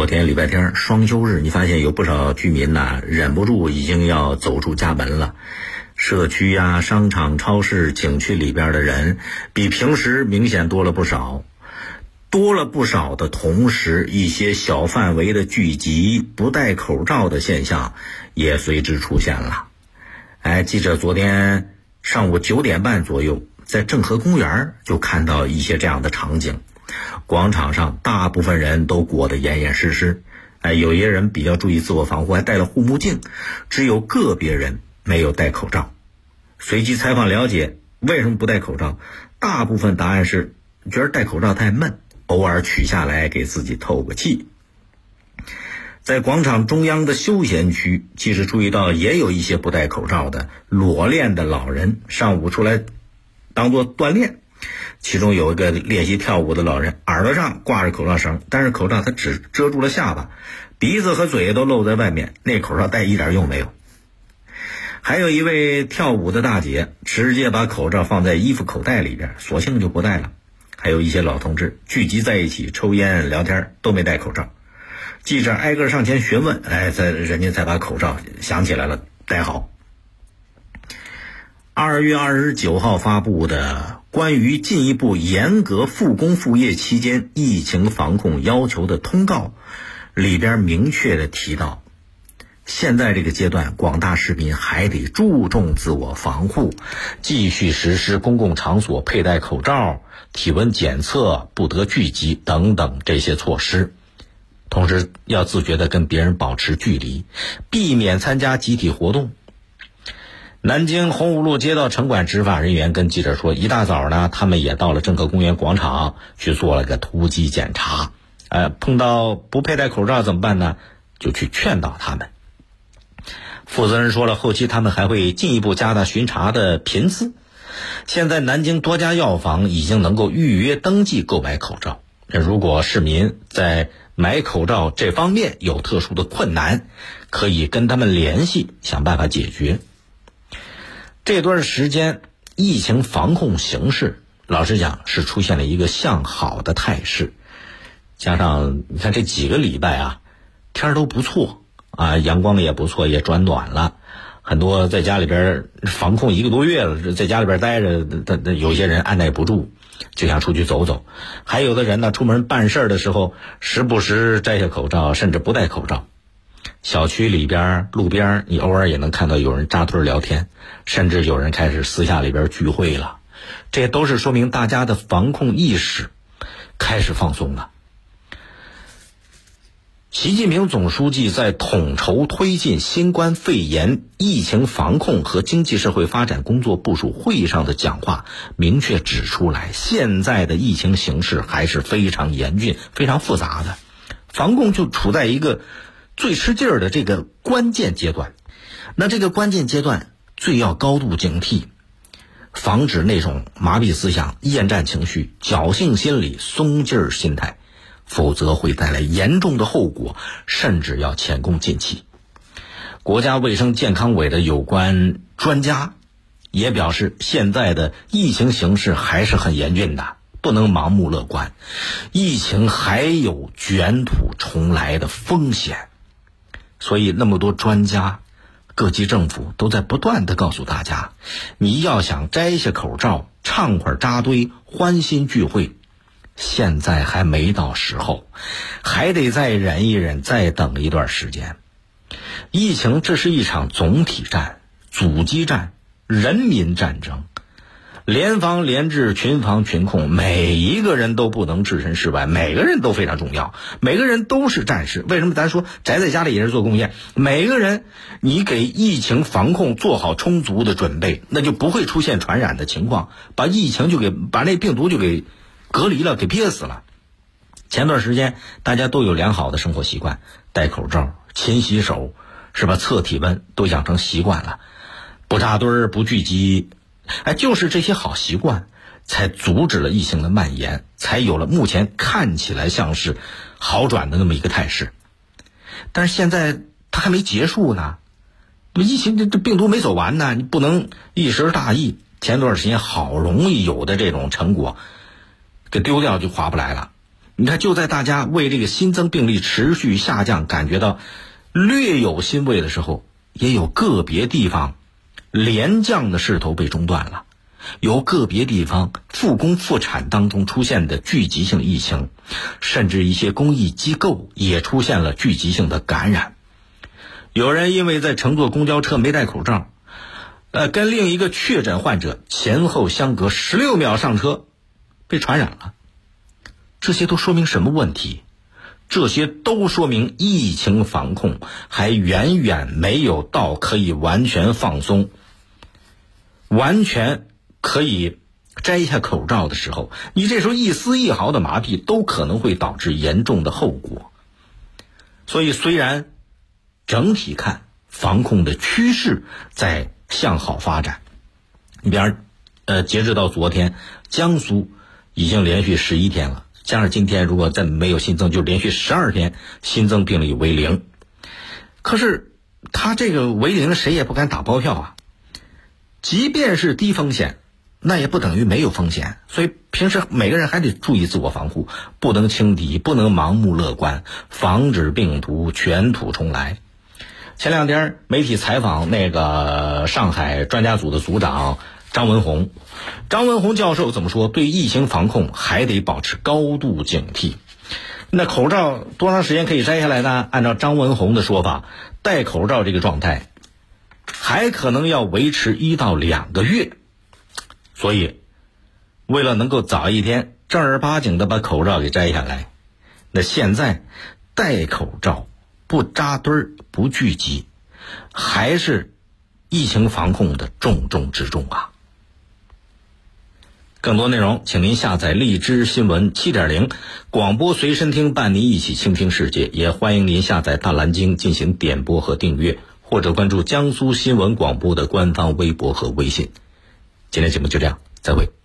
昨天礼拜天双休日，你发现有不少居民呐，忍不住已经要走出家门了。社区呀、商场、超市、景区里边的人，比平时明显多了不少。多了不少的同时，一些小范围的聚集、不戴口罩的现象也随之出现了。哎，记者昨天上午九点半左右，在郑和公园就看到一些这样的场景。广场上，大部分人都裹得严严实实，哎，有些人比较注意自我防护，还戴了护目镜，只有个别人没有戴口罩。随机采访了解为什么不戴口罩，大部分答案是觉得戴口罩太闷，偶尔取下来给自己透个气。在广场中央的休闲区，其实注意到也有一些不戴口罩的裸练的老人，上午出来当做锻炼。其中有一个练习跳舞的老人，耳朵上挂着口罩绳，但是口罩它只遮住了下巴，鼻子和嘴都露在外面，那口罩戴一点用没有。还有一位跳舞的大姐，直接把口罩放在衣服口袋里边，索性就不戴了。还有一些老同志聚集在一起抽烟聊天，都没戴口罩。记者挨个上前询问，哎，才人家才把口罩想起来了，戴好。二月二十九号发布的关于进一步严格复工复业期间疫情防控要求的通告，里边明确的提到，现在这个阶段，广大市民还得注重自我防护，继续实施公共场所佩戴口罩、体温检测、不得聚集等等这些措施，同时要自觉的跟别人保持距离，避免参加集体活动。南京洪武路街道城管执法人员跟记者说，一大早呢，他们也到了郑和公园广场去做了个突击检查。呃，碰到不佩戴口罩怎么办呢？就去劝导他们。负责人说了，后期他们还会进一步加大巡查的频次。现在南京多家药房已经能够预约登记购买口罩。如果市民在买口罩这方面有特殊的困难，可以跟他们联系，想办法解决。这段时间，疫情防控形势，老实讲是出现了一个向好的态势。加上你看这几个礼拜啊，天儿都不错啊，阳光也不错，也转暖了。很多在家里边防控一个多月了，在家里边待着，他他有些人按耐不住，就想出去走走。还有的人呢，出门办事的时候，时不时摘下口罩，甚至不戴口罩。小区里边、路边，你偶尔也能看到有人扎堆聊天，甚至有人开始私下里边聚会了。这都是说明大家的防控意识开始放松了。习近平总书记在统筹推进新冠肺炎疫情防控和经济社会发展工作部署会议上的讲话，明确指出来，现在的疫情形势还是非常严峻、非常复杂的，防控就处在一个。最吃劲儿的这个关键阶段，那这个关键阶段最要高度警惕，防止那种麻痹思想、厌战情绪、侥幸心理、松劲儿心态，否则会带来严重的后果，甚至要前功尽弃。国家卫生健康委的有关专家也表示，现在的疫情形势还是很严峻的。不能盲目乐观，疫情还有卷土重来的风险。所以，那么多专家、各级政府都在不断的告诉大家：你要想摘下口罩、畅快扎堆、欢欣聚会，现在还没到时候，还得再忍一忍，再等一段时间。疫情这是一场总体战、阻击战、人民战争。联防联治，群防群控，每一个人都不能置身事外，每个人都非常重要，每个人都是战士。为什么咱说宅在家里也是做贡献？每个人，你给疫情防控做好充足的准备，那就不会出现传染的情况，把疫情就给把那病毒就给隔离了，给憋死了。前段时间大家都有良好的生活习惯，戴口罩、勤洗手，是吧？测体温都养成习惯了，不扎堆儿，不聚集。哎，就是这些好习惯，才阻止了疫情的蔓延，才有了目前看起来像是好转的那么一个态势。但是现在它还没结束呢，疫情这这病毒没走完呢，你不能一时大意。前段时间好容易有的这种成果，给丢掉就划不来了。你看，就在大家为这个新增病例持续下降感觉到略有欣慰的时候，也有个别地方连降的势头被中断了，由个别地方复工复产当中出现的聚集性疫情，甚至一些公益机构也出现了聚集性的感染。有人因为在乘坐公交车没戴口罩，呃，跟另一个确诊患者前后相隔十六秒上车，被传染了。这些都说明什么问题？这些都说明疫情防控还远远没有到可以完全放松、完全可以摘下口罩的时候。你这时候一丝一毫的麻痹，都可能会导致严重的后果。所以，虽然整体看防控的趋势在向好发展，你比方，呃，截止到昨天，江苏已经连续十一天了。加上今天，如果再没有新增，就连续十二天新增病例为零。可是他这个为零，谁也不敢打包票啊。即便是低风险，那也不等于没有风险。所以平时每个人还得注意自我防护，不能轻敌，不能盲目乐观，防止病毒卷土重来。前两天媒体采访那个上海专家组的组长。张文宏，张文宏教授怎么说？对疫情防控还得保持高度警惕。那口罩多长时间可以摘下来呢？按照张文宏的说法，戴口罩这个状态还可能要维持一到两个月。所以，为了能够早一天正儿八经的把口罩给摘下来，那现在戴口罩不扎堆儿不聚集，还是疫情防控的重中之重啊。更多内容，请您下载荔枝新闻七点零广播随身听，伴您一起倾听世界。也欢迎您下载大蓝鲸进行点播和订阅，或者关注江苏新闻广播的官方微博和微信。今天节目就这样，再会。